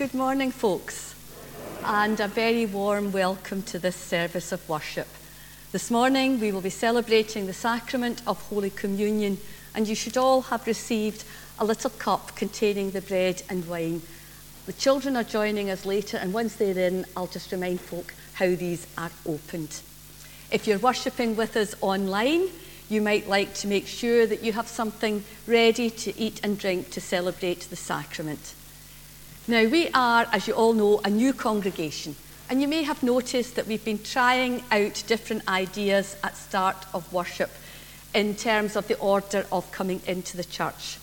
Good morning, folks, and a very warm welcome to this service of worship. This morning we will be celebrating the sacrament of Holy Communion, and you should all have received a little cup containing the bread and wine. The children are joining us later, and once they're in, I'll just remind folk how these are opened. If you're worshipping with us online, you might like to make sure that you have something ready to eat and drink to celebrate the sacrament. Now, we are, as you all know, a new congregation, and you may have noticed that we've been trying out different ideas at start of worship in terms of the order of coming into the church.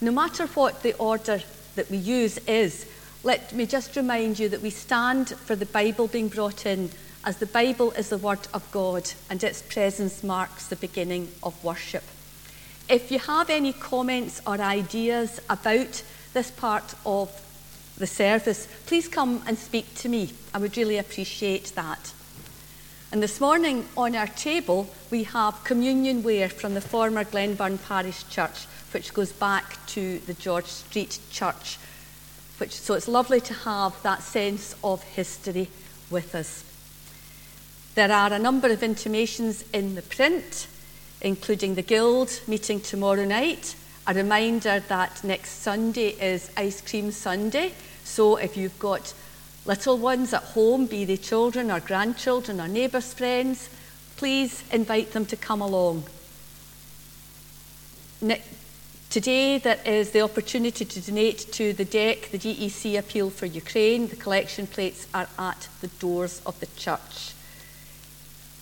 No matter what the order that we use is, let me just remind you that we stand for the Bible being brought in, as the Bible is the Word of God and its presence marks the beginning of worship. If you have any comments or ideas about this part of the service, please come and speak to me. I would really appreciate that. And this morning on our table, we have communion ware from the former Glenburn Parish Church, which goes back to the George Street Church. Which, so it's lovely to have that sense of history with us. There are a number of intimations in the print, including the Guild meeting tomorrow night. A reminder that next Sunday is Ice Cream Sunday, so if you've got little ones at home, be they children or grandchildren or neighbours' friends, please invite them to come along. Today, there is the opportunity to donate to the DEC, the DEC Appeal for Ukraine. The collection plates are at the doors of the church.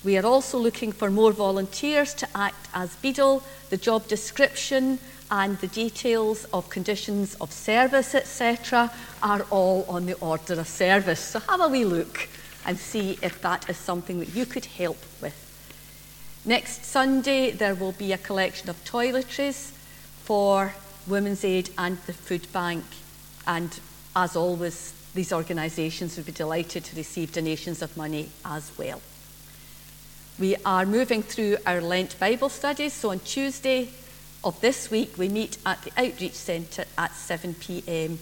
We are also looking for more volunteers to act as beadle. The job description and the details of conditions of service, etc., are all on the order of service. So have a wee look and see if that is something that you could help with. Next Sunday, there will be a collection of toiletries for Women's Aid and the Food Bank. And as always, these organisations would be delighted to receive donations of money as well. We are moving through our Lent Bible studies, so on Tuesday, of this week, we meet at the Outreach Centre at 7 pm.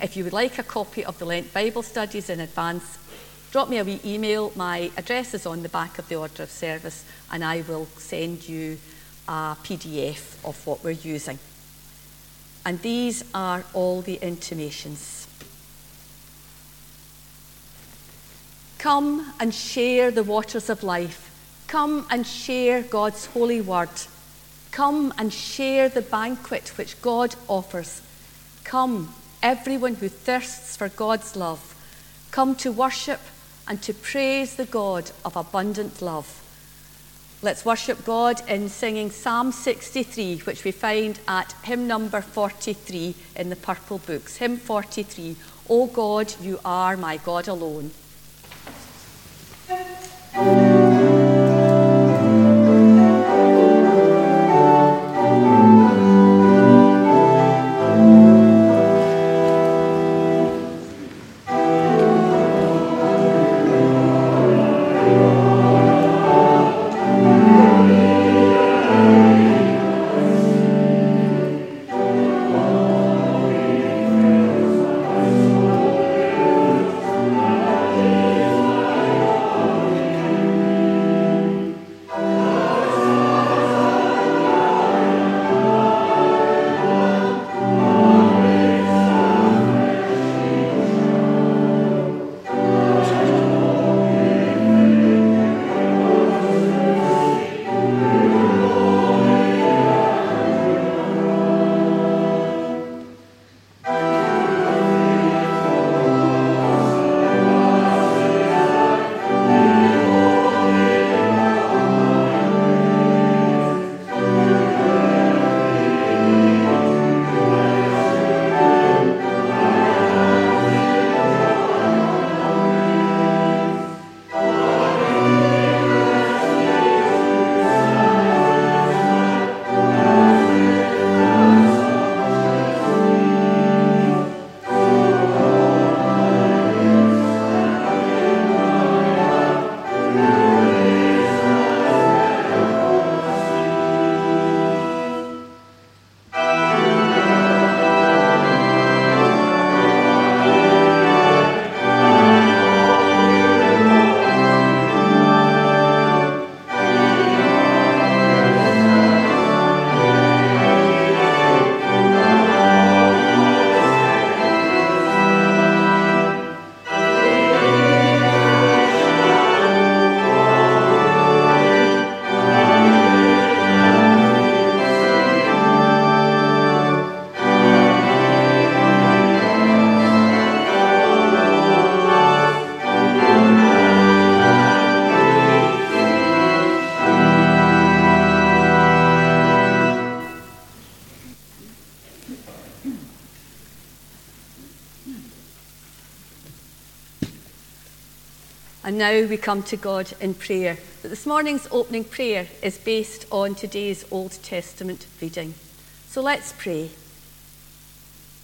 If you would like a copy of the Lent Bible studies in advance, drop me a wee email. My address is on the back of the order of service, and I will send you a PDF of what we're using. And these are all the intimations. Come and share the waters of life. Come and share God's holy word. Come and share the banquet which God offers. Come, everyone who thirsts for God's love. Come to worship and to praise the God of abundant love. Let's worship God in singing Psalm 63, which we find at hymn number 43 in the purple books. Hymn 43 O God, you are my God alone. We come to God in prayer. But this morning's opening prayer is based on today's Old Testament reading. So let's pray.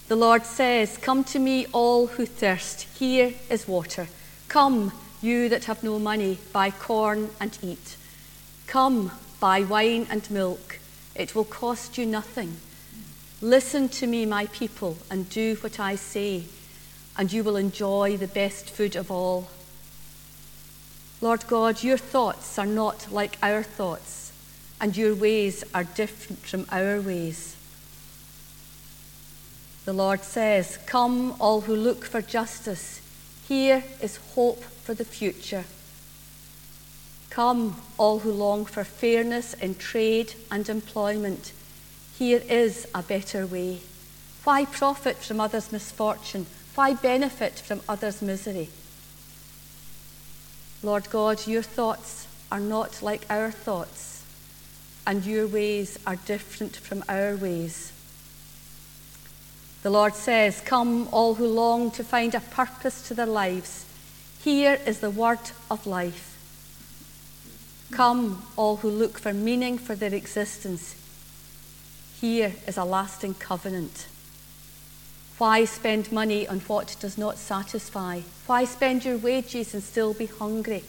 The Lord says, Come to me, all who thirst. Here is water. Come, you that have no money, buy corn and eat. Come, buy wine and milk. It will cost you nothing. Listen to me, my people, and do what I say, and you will enjoy the best food of all. Lord God, your thoughts are not like our thoughts, and your ways are different from our ways. The Lord says, Come, all who look for justice. Here is hope for the future. Come, all who long for fairness in trade and employment. Here is a better way. Why profit from others' misfortune? Why benefit from others' misery? Lord God, your thoughts are not like our thoughts, and your ways are different from our ways. The Lord says, Come, all who long to find a purpose to their lives. Here is the word of life. Come, all who look for meaning for their existence. Here is a lasting covenant. Why spend money on what does not satisfy? Why spend your wages and still be hungry?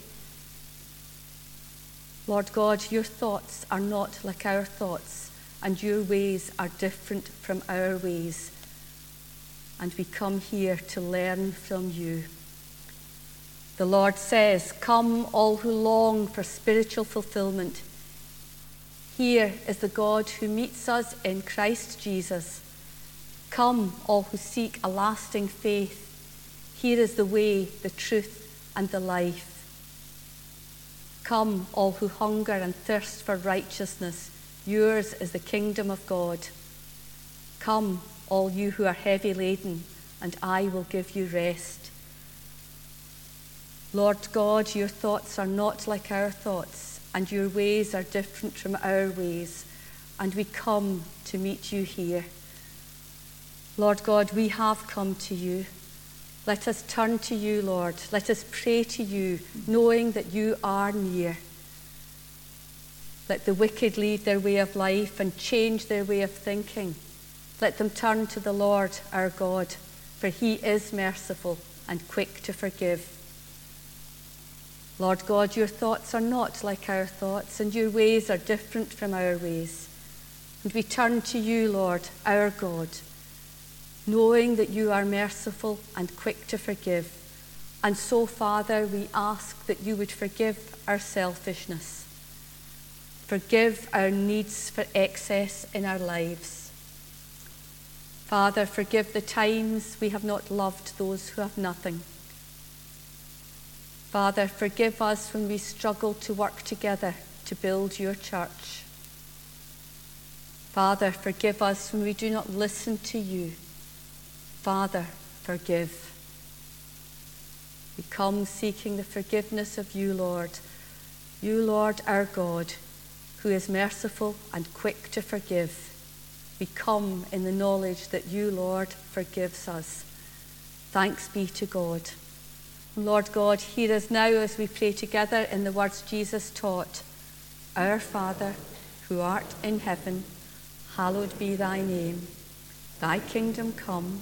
Lord God, your thoughts are not like our thoughts, and your ways are different from our ways. And we come here to learn from you. The Lord says, Come, all who long for spiritual fulfillment. Here is the God who meets us in Christ Jesus Come, all who seek a lasting faith. Here is the way, the truth, and the life. Come, all who hunger and thirst for righteousness. Yours is the kingdom of God. Come, all you who are heavy laden, and I will give you rest. Lord God, your thoughts are not like our thoughts, and your ways are different from our ways, and we come to meet you here. Lord God, we have come to you. Let us turn to you, Lord. Let us pray to you, knowing that you are near. Let the wicked leave their way of life and change their way of thinking. Let them turn to the Lord our God, for he is merciful and quick to forgive. Lord God, your thoughts are not like our thoughts, and your ways are different from our ways. And we turn to you, Lord, our God knowing that you are merciful and quick to forgive. And so, Father, we ask that you would forgive our selfishness, forgive our needs for excess in our lives. Father, forgive the times we have not loved those who have nothing. Father, forgive us when we struggle to work together to build your church. Father, forgive us when we do not listen to you Father, forgive. We come seeking the forgiveness of you, Lord. You, Lord, our God, who is merciful and quick to forgive. We come in the knowledge that you, Lord, forgives us. Thanks be to God. Lord God, hear us now as we pray together in the words Jesus taught. Our Father, who art in heaven, hallowed be thy name. Thy kingdom come.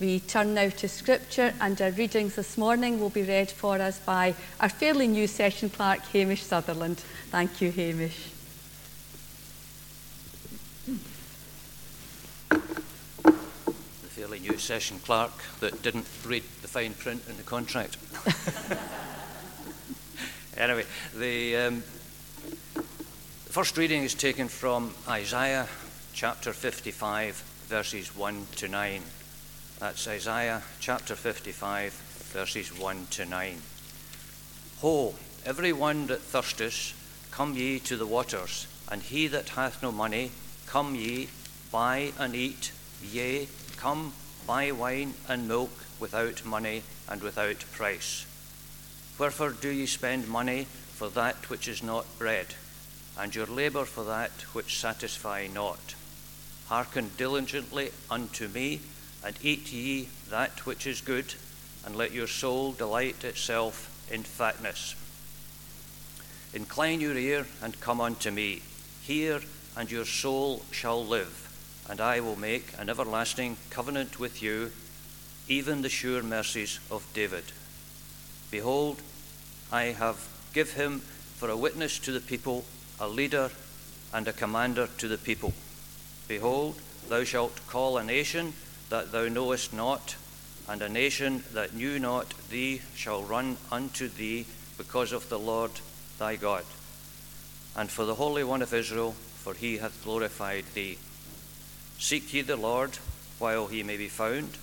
We turn now to Scripture, and our readings this morning will be read for us by our fairly new session clerk, Hamish Sutherland. Thank you, Hamish. The fairly new session clerk that didn't read the fine print in the contract. anyway, the, um, the first reading is taken from Isaiah chapter 55, verses 1 to 9. That's Isaiah chapter 55, verses 1 to 9. Ho, every one that thirsteth, come ye to the waters, and he that hath no money, come ye, buy and eat, yea, come, buy wine and milk without money and without price. Wherefore do ye spend money for that which is not bread, and your labour for that which satisfy not? Hearken diligently unto me, and eat ye that which is good, and let your soul delight itself in fatness. Incline your ear and come unto me. Hear, and your soul shall live, and I will make an everlasting covenant with you, even the sure mercies of David. Behold, I have give him for a witness to the people, a leader and a commander to the people. Behold, thou shalt call a nation that thou knowest not, and a nation that knew not thee shall run unto thee because of the Lord thy God, and for the Holy One of Israel, for he hath glorified thee. Seek ye the Lord while he may be found,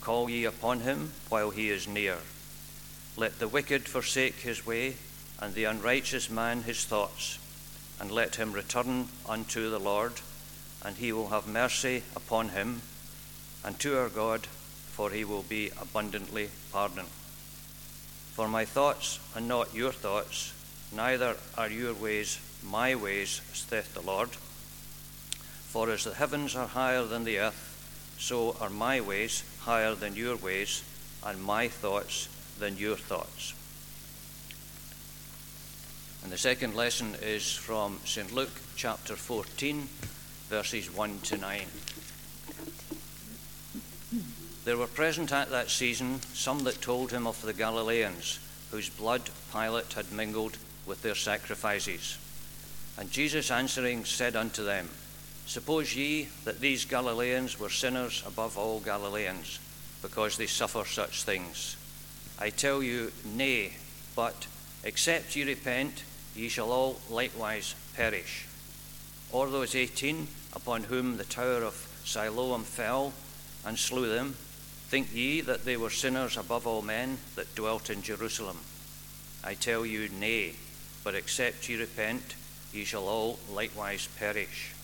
call ye upon him while he is near. Let the wicked forsake his way, and the unrighteous man his thoughts, and let him return unto the Lord, and he will have mercy upon him, and to our God, for he will be abundantly pardoned. For my thoughts are not your thoughts, neither are your ways my ways, saith the Lord. For as the heavens are higher than the earth, so are my ways higher than your ways, and my thoughts than your thoughts. And the second lesson is from St. Luke chapter 14, verses 1 to 9. There were present at that season some that told him of the Galileans, whose blood Pilate had mingled with their sacrifices. And Jesus answering said unto them, Suppose ye that these Galileans were sinners above all Galileans, because they suffer such things? I tell you, nay, but except ye repent, ye shall all likewise perish. Or those eighteen upon whom the tower of Siloam fell and slew them, think ye that they were sinners above all men that dwelt in Jerusalem? I tell you, nay, but except ye repent, ye shall all likewise perish.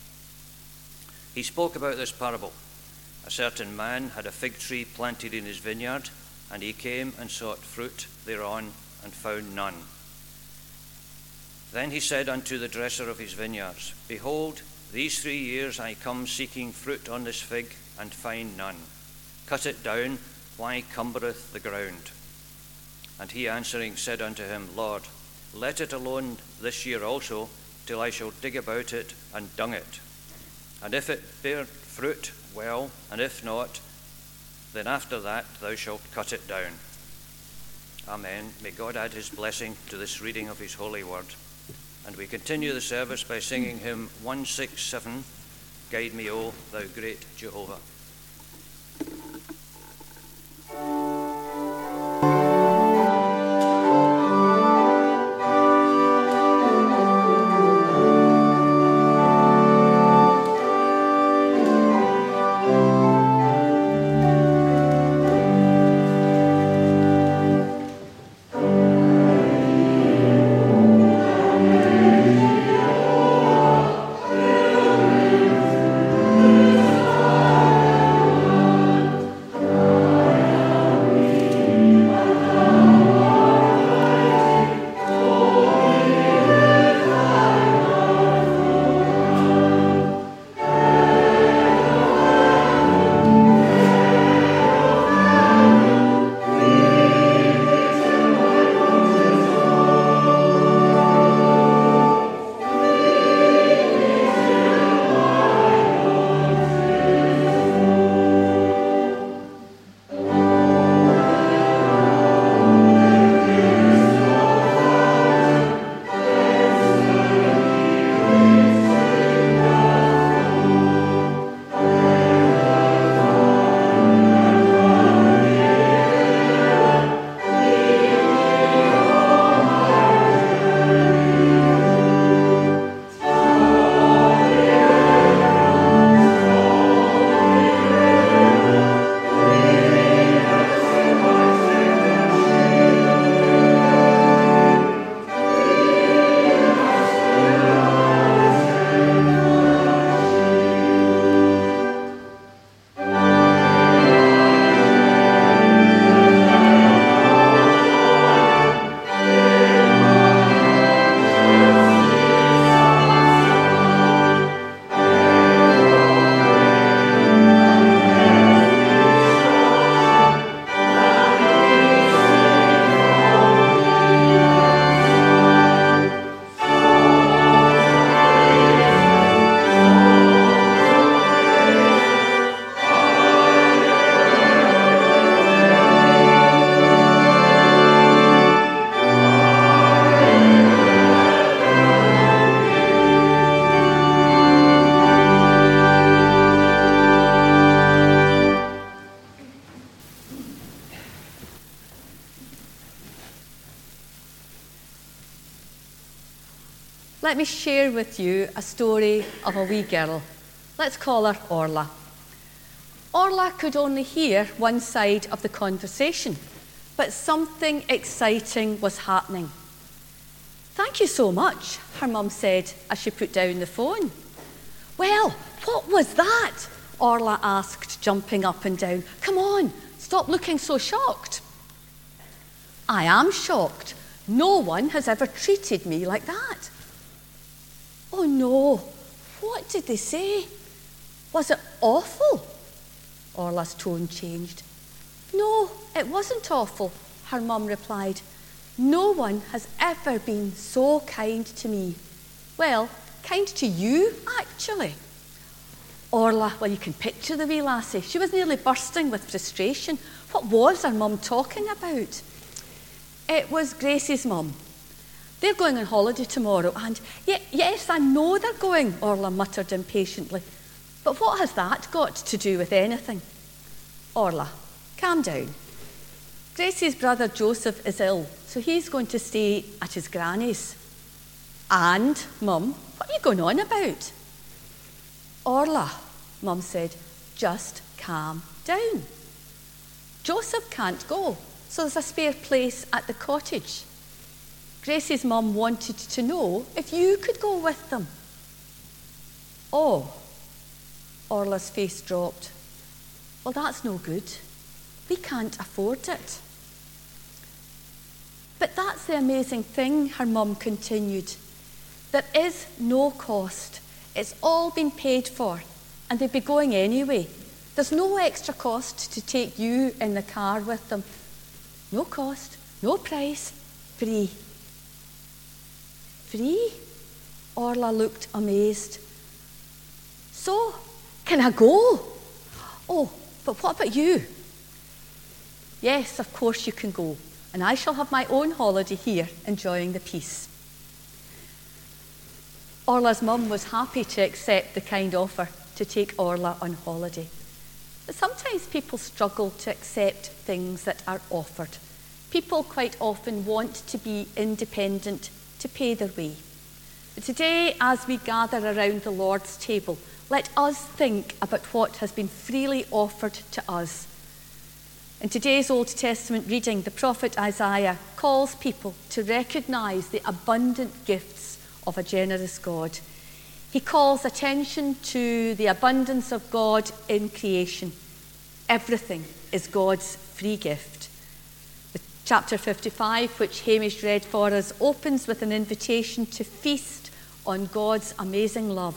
He spoke about this parable. A certain man had a fig tree planted in his vineyard, and he came and sought fruit thereon, and found none. Then he said unto the dresser of his vineyards, Behold, these three years I come seeking fruit on this fig, and find none. Cut it down, why cumbereth the ground? And he answering said unto him, Lord, let it alone this year also, till I shall dig about it and dung it. And if it bear fruit, well, and if not, then after that thou shalt cut it down. Amen. May God add his blessing to this reading of his holy word. And we continue the service by singing hymn 167 Guide me, O thou great Jehovah. Story of a wee girl. Let's call her Orla. Orla could only hear one side of the conversation, but something exciting was happening. Thank you so much, her mum said as she put down the phone. Well, what was that? Orla asked, jumping up and down. Come on, stop looking so shocked. I am shocked. No one has ever treated me like that. Oh no, what did they say? Was it awful? Orla's tone changed. No, it wasn't awful, her mum replied. No one has ever been so kind to me. Well, kind to you, actually. Orla, well, you can picture the wee lassie. She was nearly bursting with frustration. What was her mum talking about? It was Gracie's mum. They're going on holiday tomorrow, and yes, I know they're going, Orla muttered impatiently. But what has that got to do with anything? Orla, calm down. Gracie's brother Joseph is ill, so he's going to stay at his granny's. And, Mum, what are you going on about? Orla, Mum said, just calm down. Joseph can't go, so there's a spare place at the cottage. Gracie's mum wanted to know if you could go with them. Oh, Orla's face dropped. Well, that's no good. We can't afford it. But that's the amazing thing, her mum continued. There is no cost. It's all been paid for, and they'd be going anyway. There's no extra cost to take you in the car with them. No cost, no price, free. Free? Orla looked amazed. So, can I go? Oh, but what about you? Yes, of course you can go and I shall have my own holiday here, enjoying the peace. Orla's mum was happy to accept the kind offer to take Orla on holiday. But sometimes people struggle to accept things that are offered. People quite often want to be independent, to pay their way. But today, as we gather around the Lord's table, let us think about what has been freely offered to us in today's Old Testament reading, the prophet Isaiah calls people to recognize the abundant gifts of a generous God. He calls attention to the abundance of God in creation. Everything is God's free gift. Chapter 55, which Hamish read for us, opens with an invitation to feast on God's amazing love.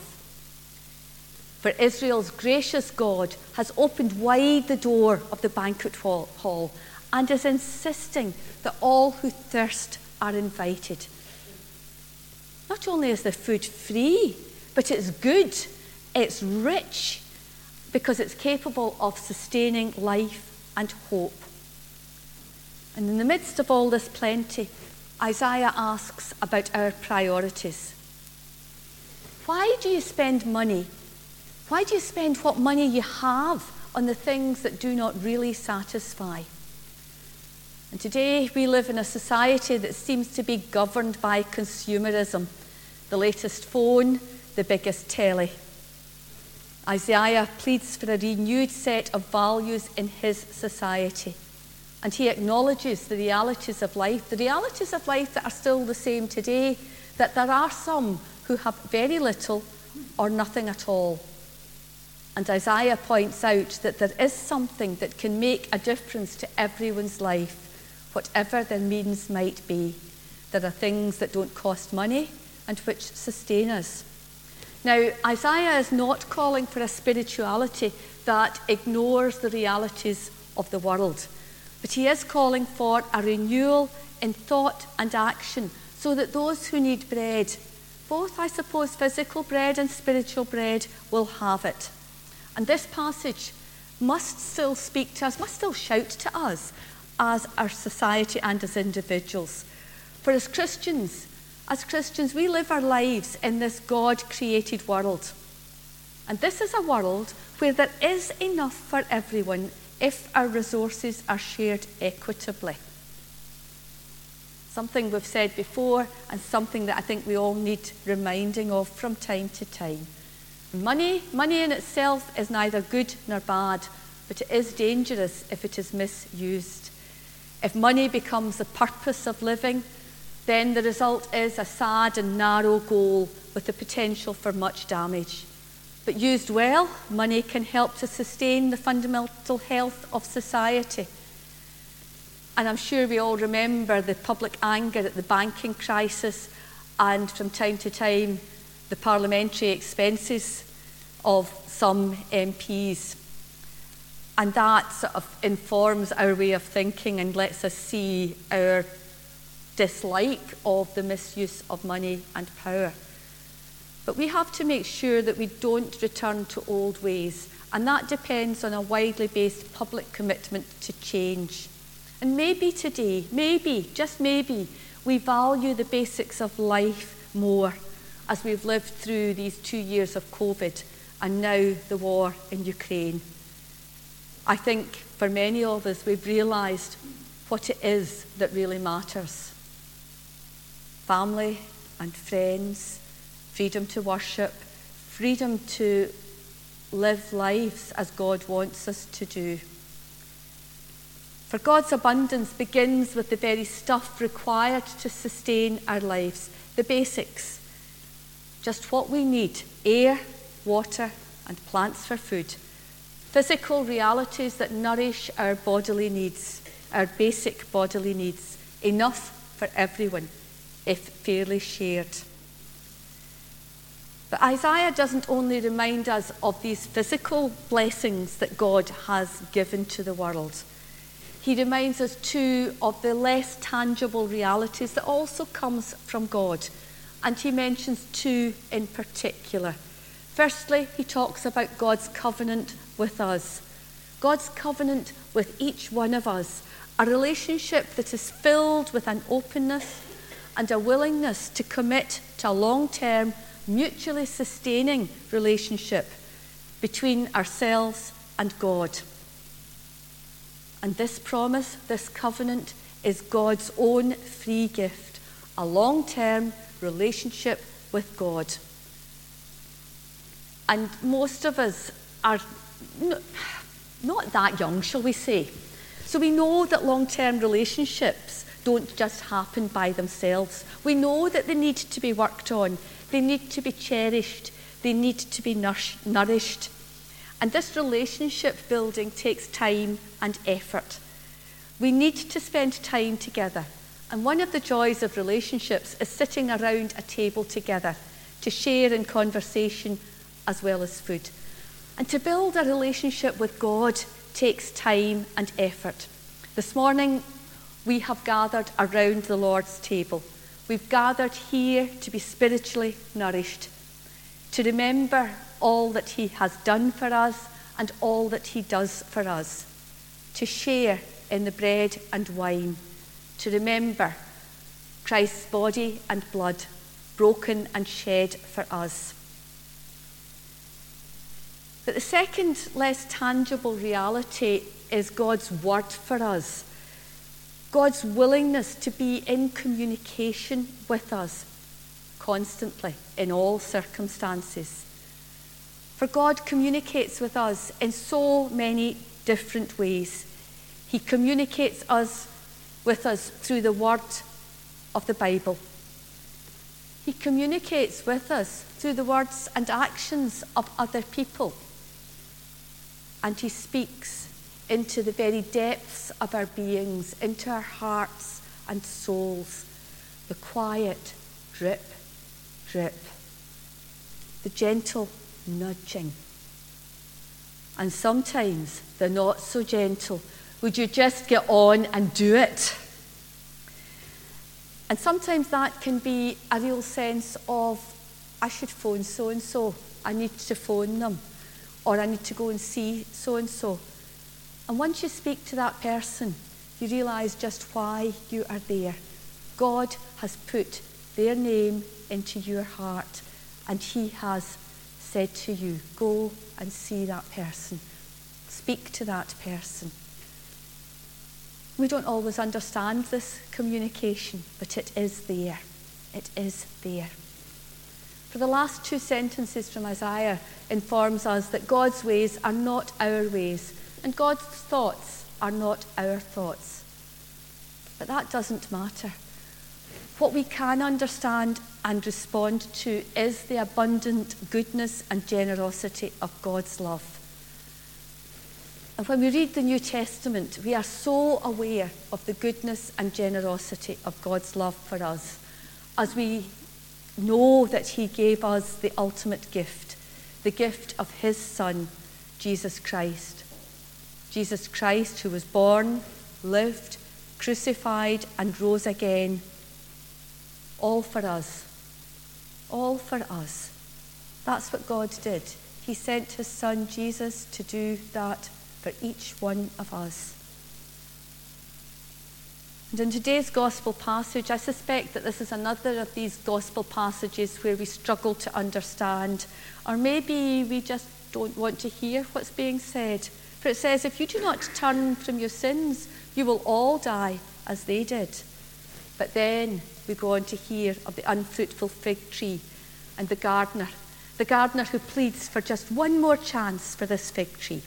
For Israel's gracious God has opened wide the door of the banquet hall and is insisting that all who thirst are invited. Not only is the food free, but it's good, it's rich, because it's capable of sustaining life and hope. And in the midst of all this plenty, Isaiah asks about our priorities. Why do you spend money why do you spend what money you have on the things that do not really satisfy? And today we live in a society that seems to be governed by consumerism the latest phone, the biggest telly. Isaiah pleads for a renewed set of values in his society. And he acknowledges the realities of life, the realities of life that are still the same today, that there are some who have very little or nothing at all. And Isaiah points out that there is something that can make a difference to everyone's life, whatever their means might be. There are things that don't cost money and which sustain us. Now, Isaiah is not calling for a spirituality that ignores the realities of the world, but he is calling for a renewal in thought and action so that those who need bread, both, I suppose, physical bread and spiritual bread, will have it. And this passage must still speak to us, must still shout to us as our society and as individuals. For as Christians, as Christians, we live our lives in this God created world. And this is a world where there is enough for everyone if our resources are shared equitably. something we've said before, and something that I think we all need reminding of from time to time. Money, money in itself is neither good nor bad, but it is dangerous if it is misused. If money becomes the purpose of living, then the result is a sad and narrow goal with the potential for much damage. But used well, money can help to sustain the fundamental health of society. And I'm sure we all remember the public anger at the banking crisis and from time to time the parliamentary expenses of some MPs. And that sort of informs our way of thinking and lets us see our dislike of the misuse of money and power. But we have to make sure that we don't return to old ways, and that depends on a widely based public commitment to change. And maybe today, maybe, just maybe, we value the basics of life more as we've lived through these two years of COVID and now the war in Ukraine. I think for many of us, we've realised what it is that really matters family and friends, freedom to worship, freedom to live lives as God wants us to do. For God's abundance begins with the very stuff required to sustain our lives, the basics. Just what we need air, water, and plants for food. Physical realities that nourish our bodily needs, our basic bodily needs, enough for everyone, if fairly shared. But Isaiah doesn't only remind us of these physical blessings that God has given to the world. He reminds us too of the less tangible realities that also comes from God. And he mentions two in particular. Firstly, he talks about God's covenant with us. God's covenant with each one of us, a relationship that is filled with an openness and a willingness to commit to a long term mutually sustaining relationship between ourselves and God. And this promise, this covenant, is God's own free gift, a long term relationship with God. And most of us are not that young, shall we say. So we know that long term relationships don't just happen by themselves. We know that they need to be worked on, they need to be cherished, they need to be nourished. And this relationship building takes time and effort. We need to spend time together. And one of the joys of relationships is sitting around a table together to share in conversation as well as food. And to build a relationship with God takes time and effort. This morning, we have gathered around the Lord's table. We've gathered here to be spiritually nourished, to remember all that He has done for us and all that He does for us, to share in the bread and wine, to remember Christ's body and blood broken and shed for us. But the second, less tangible reality is God's word for us. God's willingness to be in communication with us constantly in all circumstances. For God communicates with us in so many different ways. He communicates us with us through the word of the Bible. He communicates with us through the words and actions of other people. And he speaks into the very depths of our beings, into our hearts and souls. The quiet drip, drip. The gentle nudging. And sometimes they're not so gentle. Would you just get on and do it? And sometimes that can be a real sense of, I should phone so and so. I need to phone them. Or I need to go and see so and so. And once you speak to that person, you realize just why you are there. God has put their name into your heart, and He has said to you, Go and see that person, speak to that person. We don't always understand this communication, but it is there. It is there. For the last two sentences from Isaiah informs us that God's ways are not our ways, and God's thoughts are not our thoughts. But that doesn't matter. What we can understand and respond to is the abundant goodness and generosity of God's love. And when we read the New Testament, we are so aware of the goodness and generosity of God's love for us as we know that He gave us the ultimate gift, the gift of His Son, Jesus Christ. Jesus Christ, who was born, lived, crucified, and rose again, all for us. All for us. That's what God did. He sent His Son, Jesus, to do that for each one of us. And in today's gospel passage, I suspect that this is another of these gospel passages where we struggle to understand, or maybe we just don't want to hear what's being said. For it says, If you do not turn from your sins, you will all die as they did. But then we go on to hear of the unfruitful fig tree and the gardener, the gardener who pleads for just one more chance for this fig tree.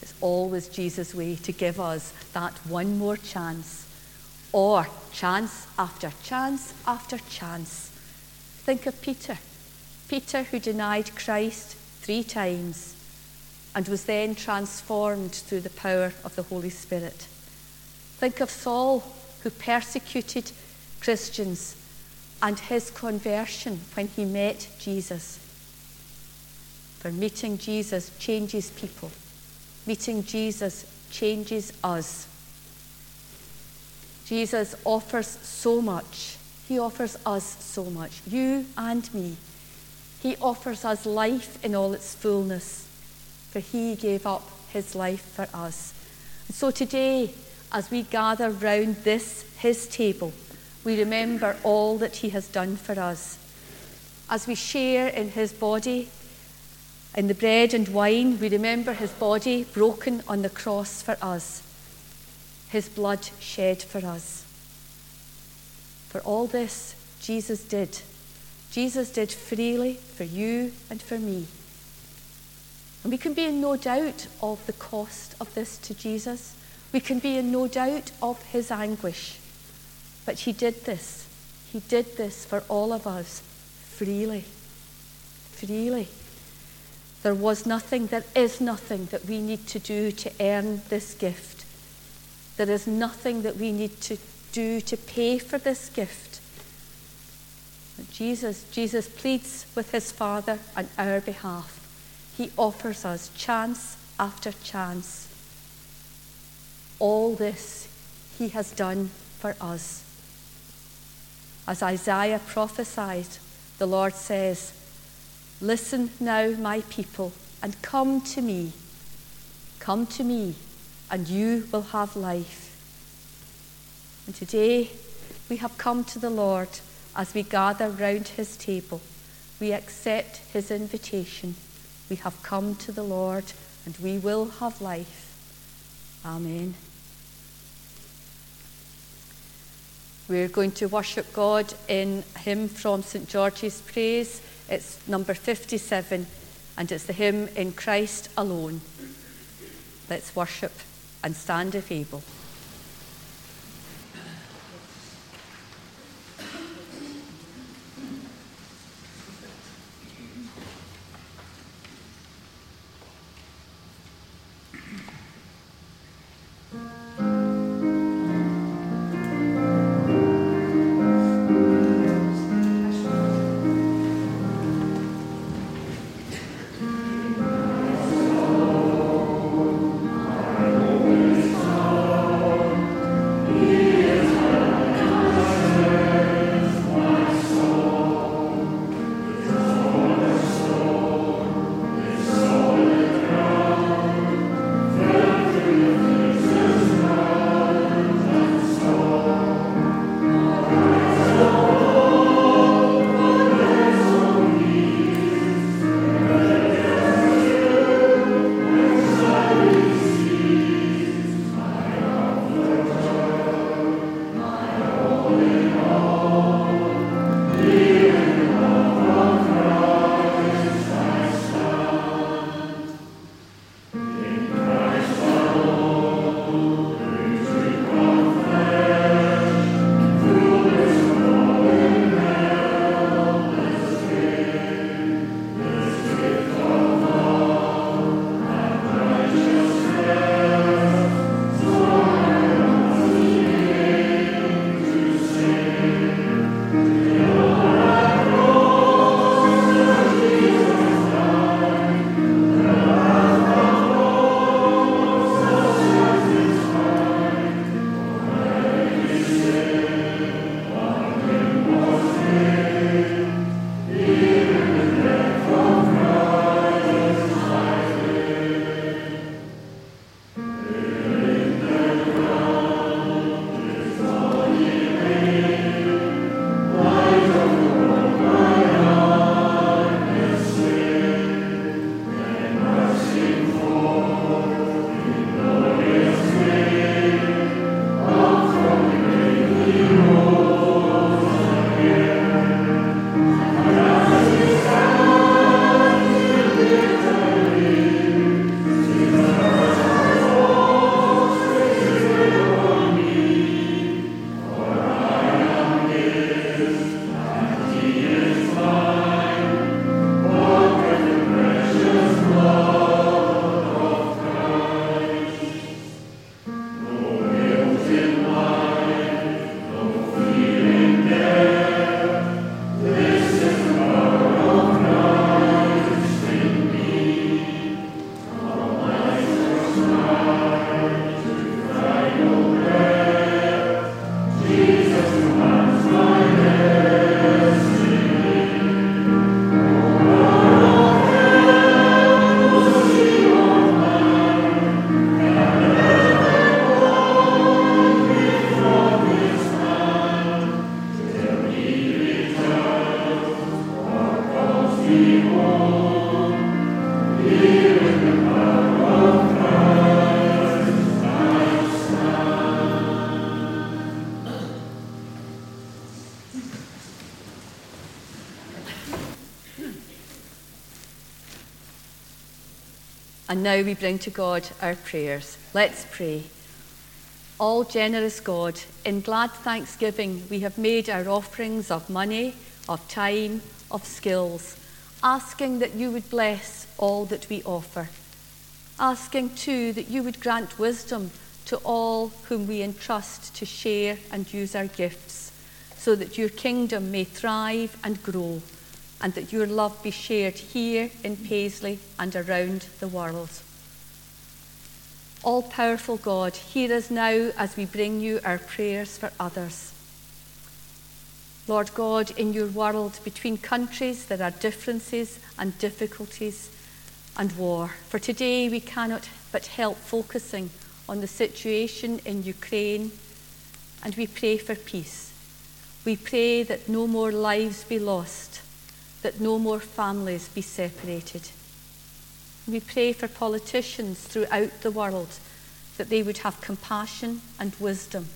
It's always Jesus' way to give us that one more chance, or chance after chance after chance. Think of Peter. Peter, who denied Christ three times and was then transformed through the power of the Holy Spirit. Think of Saul, who persecuted Christians and his conversion when he met Jesus. For meeting Jesus changes people. Meeting Jesus changes us. Jesus offers so much. He offers us so much, you and me. He offers us life in all its fullness, for He gave up His life for us. And so today, as we gather round this, His table, we remember all that He has done for us. As we share in His body in the bread and wine, we remember his body broken on the cross for us, his blood shed for us. For all this, Jesus did. Jesus did freely for you and for me. And we can be in no doubt of the cost of this to Jesus. We can be in no doubt of his anguish. But he did this. He did this for all of us freely. Freely. There was nothing, there is nothing that we need to do to earn this gift. There is nothing that we need to do to pay for this gift. But Jesus, Jesus pleads with his Father on our behalf. He offers us chance after chance. All this he has done for us. As Isaiah prophesied, the Lord says, Listen now, my people, and come to me. Come to me, and you will have life. And today we have come to the Lord as we gather round his table. We accept his invitation. We have come to the Lord, and we will have life. Amen. We're going to worship God in hymn from St. George's Praise. It's number 57, and it's the hymn In Christ Alone. Let's worship and stand if able. Now we bring to God our prayers. Let's pray. All generous God, in glad thanksgiving, we have made our offerings of money, of time, of skills, asking that you would bless all that we offer. Asking too that you would grant wisdom to all whom we entrust to share and use our gifts, so that your kingdom may thrive and grow and that your love be shared here in Paisley and around the world. All powerful God, hear us now as we bring you our prayers for others. Lord God, in your world, between countries, there are differences and difficulties and war. For today, we cannot but help focusing on the situation in Ukraine, and we pray for peace. We pray that no more lives be lost that no more families be separated. We pray for politicians throughout the world that they would have compassion and wisdom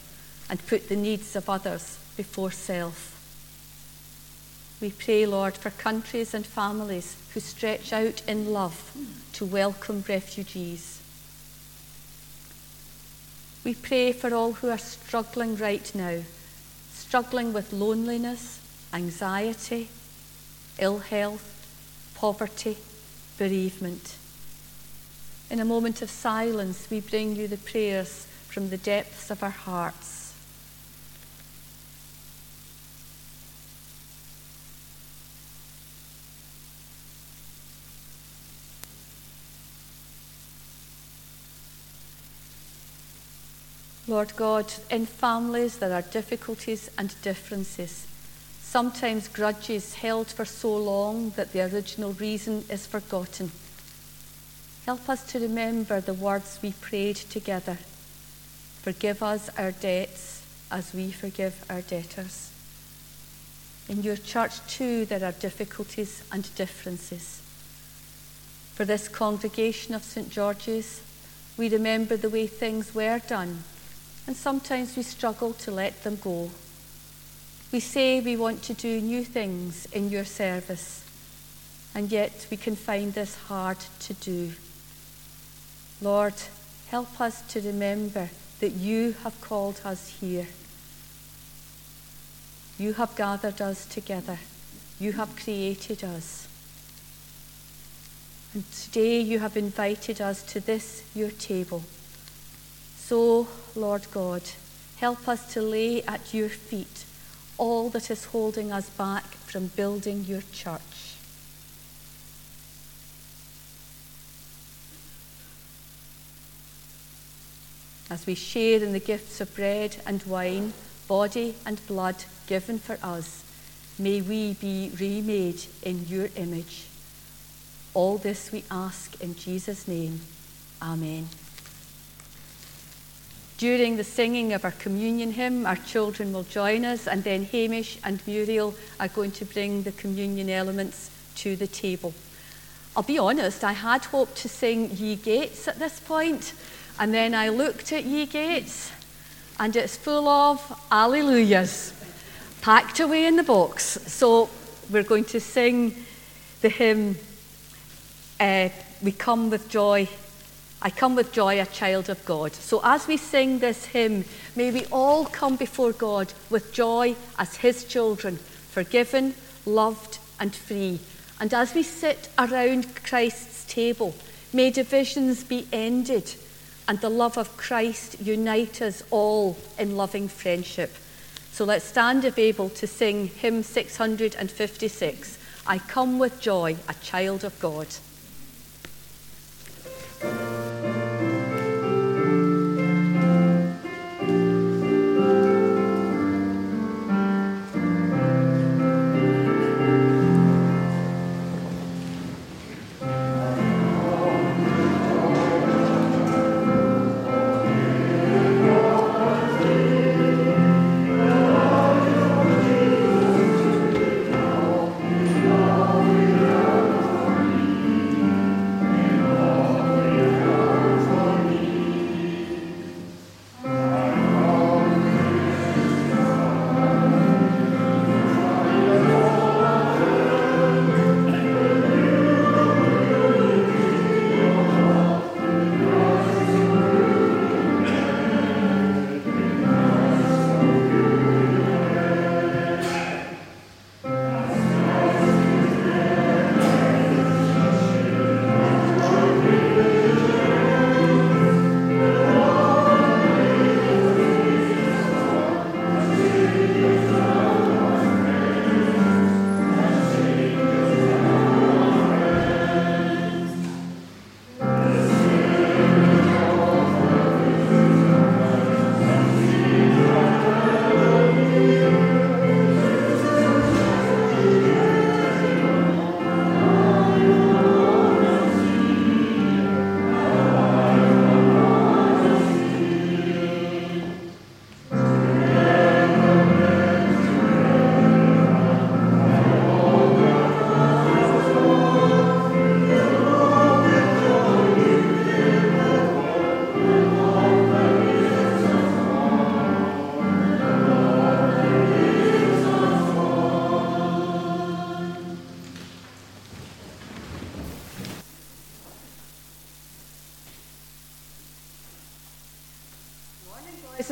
and put the needs of others before self. We pray, Lord, for countries and families who stretch out in love to welcome refugees. We pray for all who are struggling right now, struggling with loneliness, anxiety, ill health, poverty, bereavement. In a moment of silence, we bring you the prayers from the depths of our hearts. Lord God, in families there are difficulties and differences sometimes grudges held for so long that the original reason is forgotten. Help us to remember the words we prayed together. Forgive us our debts as we forgive our debtors. In your church, too, there are difficulties and differences. For this congregation of St. George's, we remember the way things were done, and sometimes we struggle to let them go. We say we want to do new things in your service, and yet we can find this hard to do. Lord, help us to remember that you have called us here. You have gathered us together. You have created us. And today you have invited us to this, your table. So, Lord God, help us to lay at your feet all that is holding us back from building your church. As we share in the gifts of bread and wine, body and blood given for us, may we be remade in your image. All this we ask in Jesus' name. Amen. During the singing of our communion hymn, our children will join us, and then Hamish and Muriel are going to bring the communion elements to the table. I'll be honest, I had hoped to sing Ye Gates at this point, and then I looked at Ye Gates, and it's full of Alleluias packed away in the box. So we're going to sing the hymn, uh, We Come with Joy I come with joy, a child of God. So as we sing this hymn, may we all come before God with joy as His children, forgiven, loved, and free. And as we sit around Christ's table, may divisions be ended and the love of Christ unite us all in loving friendship. So let's stand if able to sing hymn 656 I come with joy, a child of God.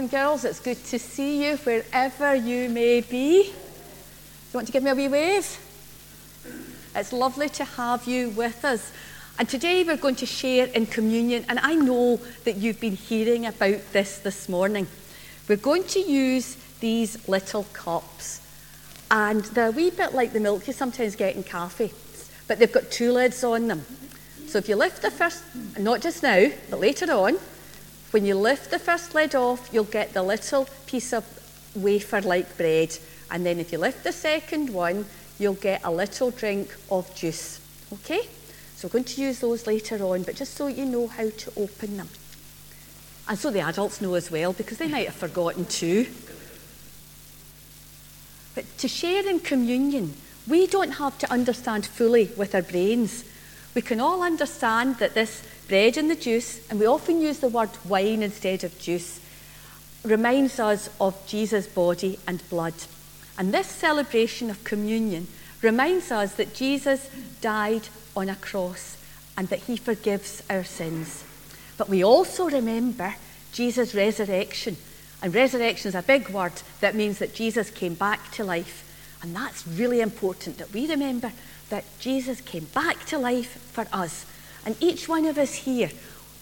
And girls, it's good to see you wherever you may be. You want to give me a wee wave? It's lovely to have you with us. And today we're going to share in communion, and I know that you've been hearing about this this morning. We're going to use these little cups, and they're a wee bit like the milk you sometimes get in coffee, but they've got two lids on them. So if you lift the first, not just now, but later on, when you lift the first lid off, you'll get the little piece of wafer like bread. And then if you lift the second one, you'll get a little drink of juice. Okay? So we're going to use those later on, but just so you know how to open them. And so the adults know as well, because they might have forgotten too. But to share in communion, we don't have to understand fully with our brains. We can all understand that this bread and the juice, and we often use the word wine instead of juice, reminds us of Jesus' body and blood. And this celebration of communion reminds us that Jesus died on a cross and that he forgives our sins. But we also remember Jesus' resurrection. And resurrection is a big word that means that Jesus came back to life. And that's really important that we remember that Jesus came back to life for us. And each one of us here,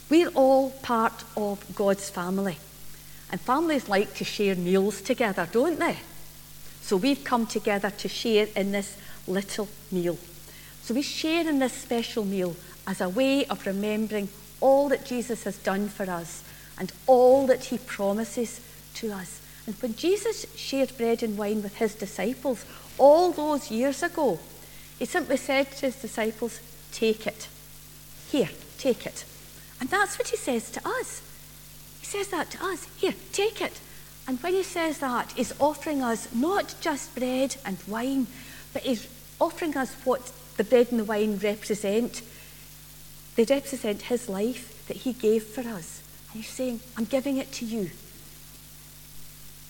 we're all part of God's family. And families like to share meals together, don't they? So we've come together to share in this little meal. So we share in this special meal as a way of remembering all that Jesus has done for us and all that he promises to us. And when Jesus shared bread and wine with his disciples all those years ago, he simply said to his disciples, Take it. Here, take it. And that's what he says to us. He says that to us. Here, take it. And when he says that, he's offering us not just bread and wine, but he's offering us what the bread and the wine represent. They represent his life that he gave for us. And he's saying, I'm giving it to you.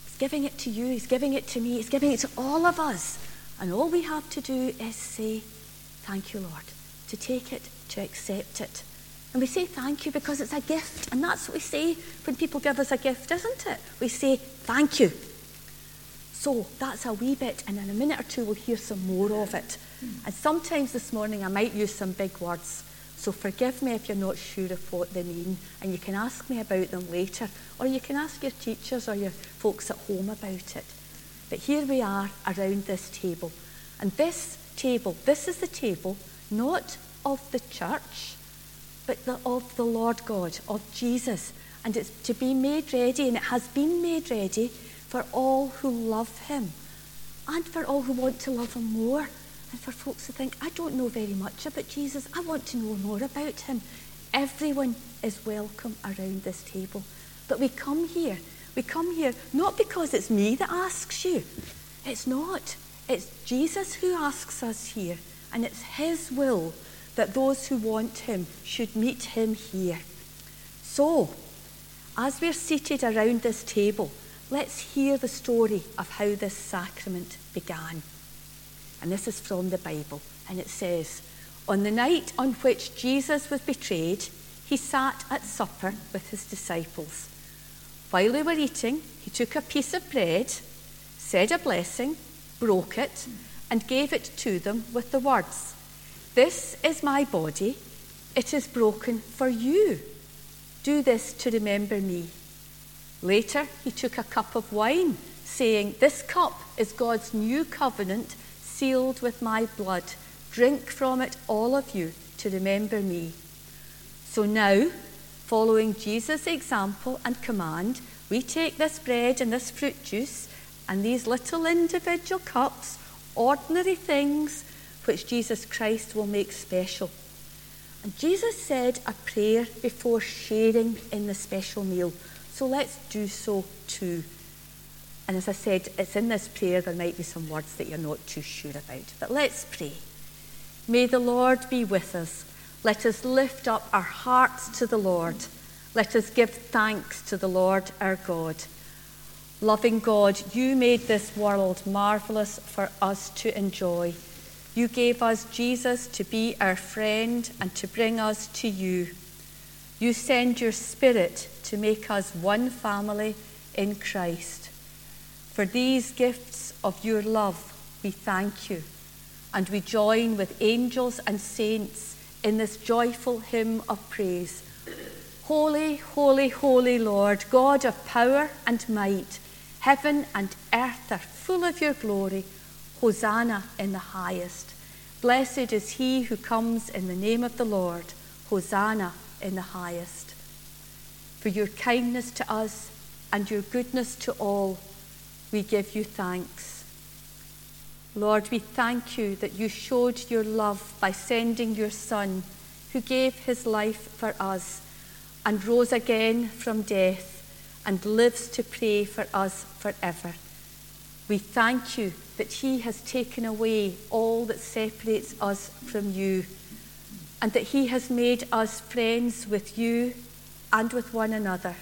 He's giving it to you. He's giving it to me. He's giving it to all of us. And all we have to do is say, Thank you, Lord, to take it, to accept it. And we say thank you because it's a gift. And that's what we say when people give us a gift, isn't it? We say thank you. So that's a wee bit, and in a minute or two, we'll hear some more of it. Hmm. And sometimes this morning, I might use some big words. So forgive me if you're not sure of what they mean, and you can ask me about them later, or you can ask your teachers or your folks at home about it. But here we are around this table. And this table, this is the table not of the church, but the, of the Lord God, of Jesus. And it's to be made ready, and it has been made ready for all who love him and for all who want to love him more. And for folks who think, I don't know very much about Jesus, I want to know more about him. Everyone is welcome around this table. But we come here, we come here not because it's me that asks you. It's not. It's Jesus who asks us here. And it's his will that those who want him should meet him here. So, as we're seated around this table, let's hear the story of how this sacrament began. And this is from the Bible. And it says, On the night on which Jesus was betrayed, he sat at supper with his disciples. While they were eating, he took a piece of bread, said a blessing, broke it, and gave it to them with the words, This is my body. It is broken for you. Do this to remember me. Later, he took a cup of wine, saying, This cup is God's new covenant, sealed with my blood. Drink from it, all of you, to remember me. So now, following Jesus' example and command, we take this bread and this fruit juice and these little individual cups, ordinary things which Jesus Christ will make special. And Jesus said a prayer before sharing in the special meal. So let's do so too. And as I said, it's in this prayer there might be some words that you're not too sure about. But let's pray. May the Lord be with us. Let us lift up our hearts to the Lord. Let us give thanks to the Lord our God. Loving God, you made this world marvelous for us to enjoy. You gave us Jesus to be our friend and to bring us to you. You send your Spirit to make us one family in Christ. For these gifts of your love, we thank you, and we join with angels and saints in this joyful hymn of praise. Holy, holy, holy Lord, God of power and might, heaven and earth are full of your glory. Hosanna in the highest. Blessed is he who comes in the name of the Lord. Hosanna in the highest. For your kindness to us and your goodness to all, we give you thanks. Lord, we thank you that you showed your love by sending your Son, who gave his life for us and rose again from death and lives to pray for us forever. We thank you that he has taken away all that separates us from you and that he has made us friends with you and with one another.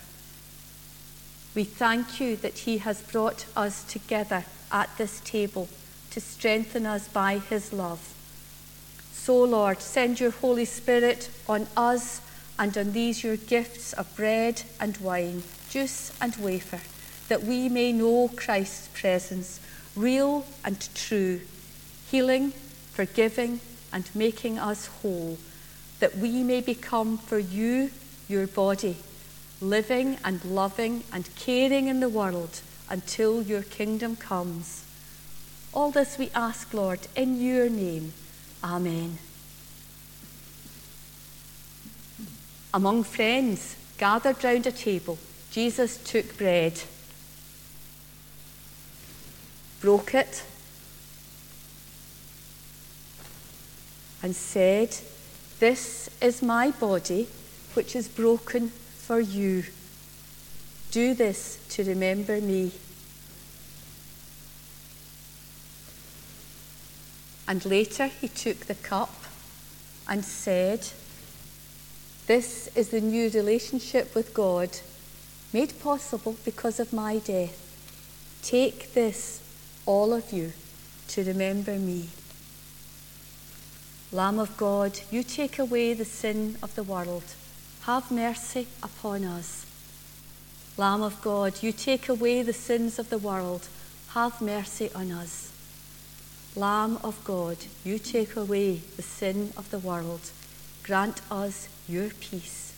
We thank you that he has brought us together at this table to strengthen us by his love. So, Lord, send your Holy Spirit on us and on these your gifts of bread and wine, juice and wafer, that we may know Christ's presence, real and true, healing, forgiving, and making us whole, that we may become for you your body, living and loving and caring in the world until your kingdom comes. All this we ask, Lord, in your name. Amen. Among friends gathered round a table, Jesus took bread, broke it, and said, This is my body, which is broken for you. Do this to remember me. And later he took the cup and said, This is the new relationship with God, made possible because of my death. Take this, all of you, to remember me. Lamb of God, you take away the sin of the world. Have mercy upon us. Lamb of God, you take away the sins of the world. Have mercy on us. Lamb of God, you take away the sin of the world. Grant us your peace.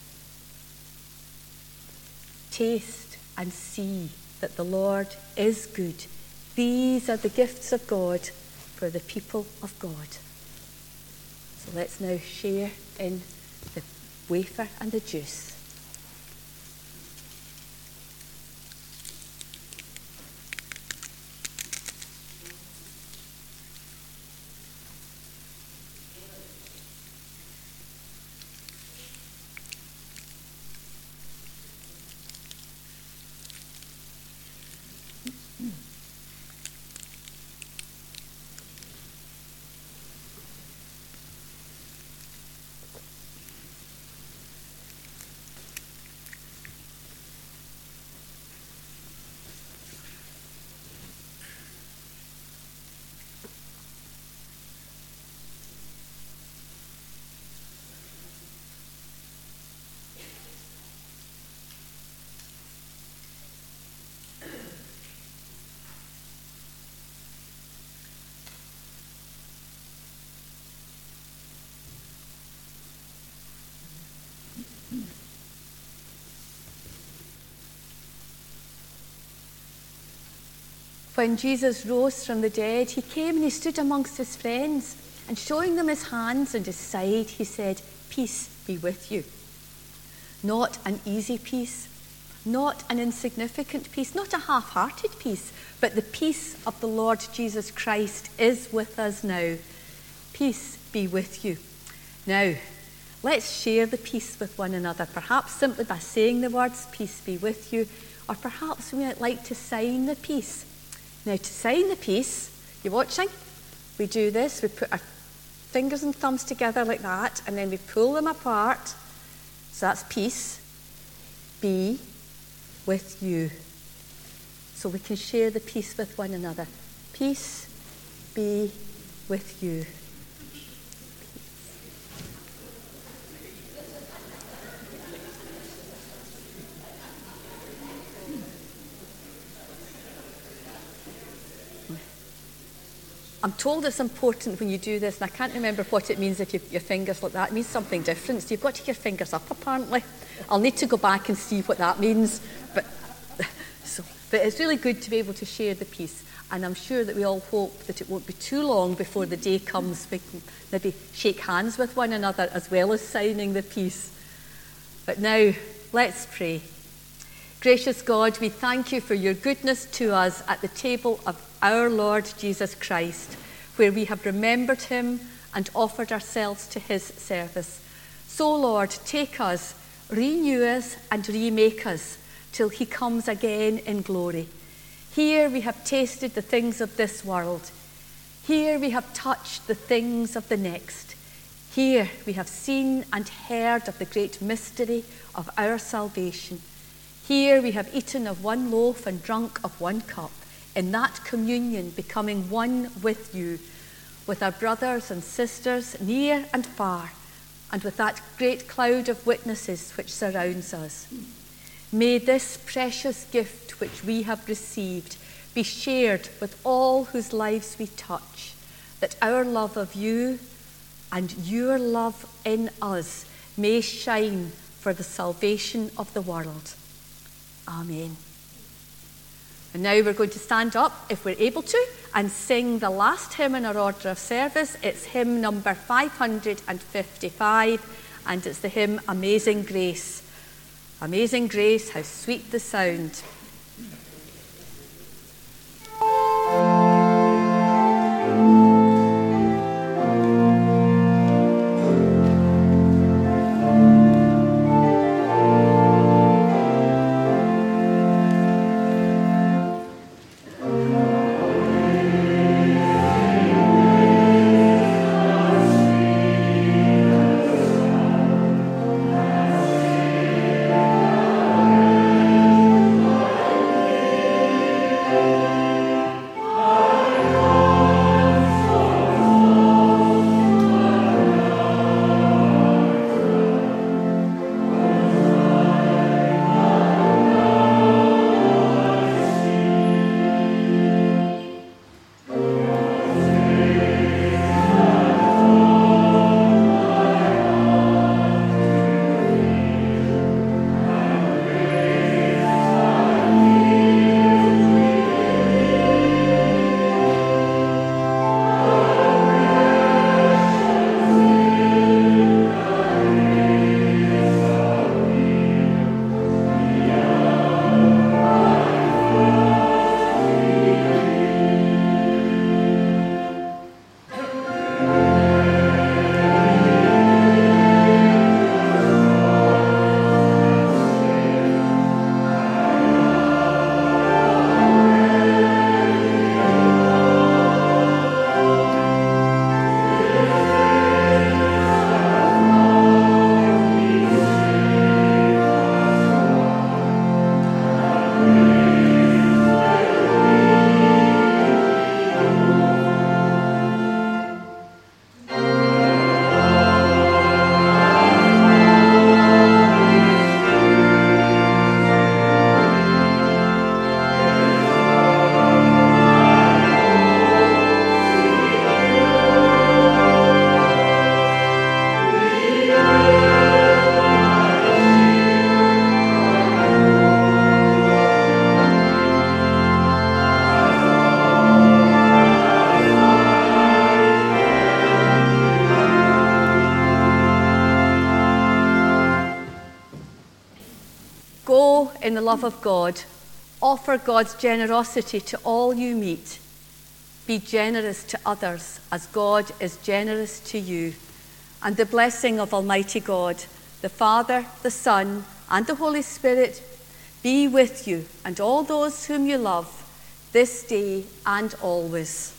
Taste and see that the Lord is good. These are the gifts of God for the people of God. So let's now share in the wafer and the juice. When Jesus rose from the dead, he came and he stood amongst his friends, and showing them his hands and his side, he said, Peace be with you. Not an easy peace, not an insignificant peace, not a half hearted peace, but the peace of the Lord Jesus Christ is with us now. Peace be with you. Now, let's share the peace with one another, perhaps simply by saying the words, Peace be with you, or perhaps we might like to sign the peace now, to sign the peace, you're watching? We do this, we put our fingers and thumbs together like that, and then we pull them apart. So that's peace. Be with you. So we can share the peace with one another. Peace be with you. I'm told it's important when you do this, and I can't remember what it means if you, your fingers look like that. It means something different. So you've got to keep your fingers up, apparently. I'll need to go back and see what that means. But, so, but it's really good to be able to share the peace. And I'm sure that we all hope that it won't be too long before the day comes we can maybe shake hands with one another as well as signing the peace. But now, let's pray. Gracious God, we thank you for your goodness to us at the table of our Lord Jesus Christ, where we have remembered him and offered ourselves to his service. So, Lord, take us, renew us, and remake us till he comes again in glory. Here we have tasted the things of this world. Here we have touched the things of the next. Here we have seen and heard of the great mystery of our salvation. Here we have eaten of one loaf and drunk of one cup, in that communion becoming one with you, with our brothers and sisters near and far, and with that great cloud of witnesses which surrounds us. May this precious gift which we have received be shared with all whose lives we touch, that our love of you and your love in us may shine for the salvation of the world. Amen. And now we're going to stand up, if we're able to, and sing the last hymn in our order of service. It's hymn number 555, and it's the hymn Amazing Grace. Amazing Grace, how sweet the sound. Love of God, offer God's generosity to all you meet. Be generous to others as God is generous to you. And the blessing of Almighty God, the Father, the Son, and the Holy Spirit be with you and all those whom you love this day and always.